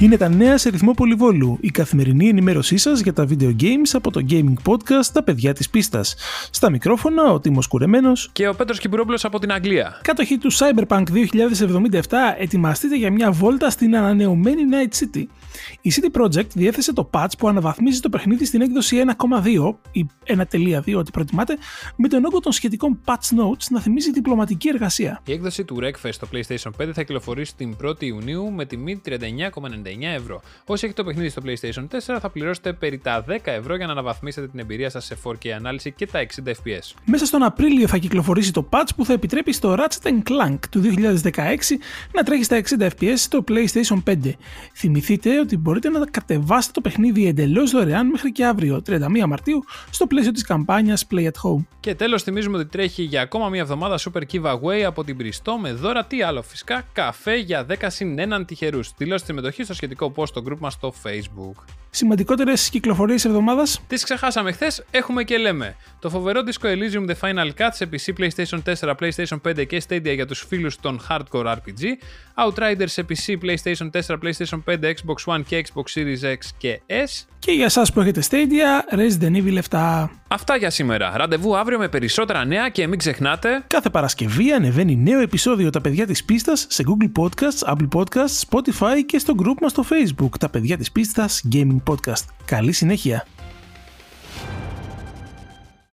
Είναι τα νέα σε ρυθμό πολυβόλου, η καθημερινή ενημέρωσή σας για τα video games από το gaming podcast Τα παιδιά της πίστας. Στα μικρόφωνα ο Τίμος Κουρεμένος και ο Πέτρος Κυπουρόπουλος από την Αγγλία. Κάτοχοι του Cyberpunk 2077, ετοιμαστείτε για μια βόλτα στην ανανεωμένη Night City. Η CD Projekt διέθεσε το patch που αναβαθμίζει το παιχνίδι στην έκδοση 1.2 ή 1.2 ό,τι προτιμάτε, με τον όγκο των σχετικών patch notes να θυμίζει διπλωματική εργασία. Η έκδοση του Wreckfest στο PlayStation 5 θα κυκλοφορήσει την 1η Ιουνίου με τιμή 39,99 ευρώ. Όσοι έχετε το παιχνίδι στο PlayStation 4 θα πληρώσετε περί τα 10 ευρώ για να αναβαθμίσετε την εμπειρία σας σε 4K ανάλυση και τα 60 FPS. Μέσα στον Απρίλιο θα κυκλοφορήσει το patch που θα επιτρέπει στο Ratchet Clank του 2016 να τρέχει στα 60 FPS στο PlayStation 5. Θυμηθείτε ότι μπορείτε να κατεβάσετε το παιχνίδι εντελώς δωρεάν μέχρι και αύριο, 31 Μαρτίου, στο πλαίσιο της καμπάνιας Play at Home. Και τέλος, θυμίζουμε ότι τρέχει για ακόμα μια εβδομάδα Super Giveaway από την Μπριστό με δώρα τι άλλο φυσικά, καφέ για 10 συν 1 τυχερούς. Δηλώστε συμμετοχή στο σχετικό post στο group μα στο Facebook. Σημαντικότερε κυκλοφορίε εβδομάδα. Τι ξεχάσαμε χθε, έχουμε και λέμε. Το φοβερό Disco Elysium The Final Cut σε PC, PlayStation 4, PlayStation 5 και Stadia για του φίλου των Hardcore RPG. Outriders σε PC, PlayStation 4, PlayStation 5, Xbox One και Xbox Series X και S. Και για εσά που έχετε Stadia, Resident Evil 7. Αυτά για σήμερα. Ραντεβού αύριο με περισσότερα νέα και μην ξεχνάτε. Κάθε Παρασκευή ανεβαίνει νέο επεισόδιο Τα παιδιά της πίστας σε Google Podcasts, Apple Podcasts, Spotify και στο group μας στο Facebook. Τα παιδιά της πίστας Gaming Podcast. Καλή συνέχεια.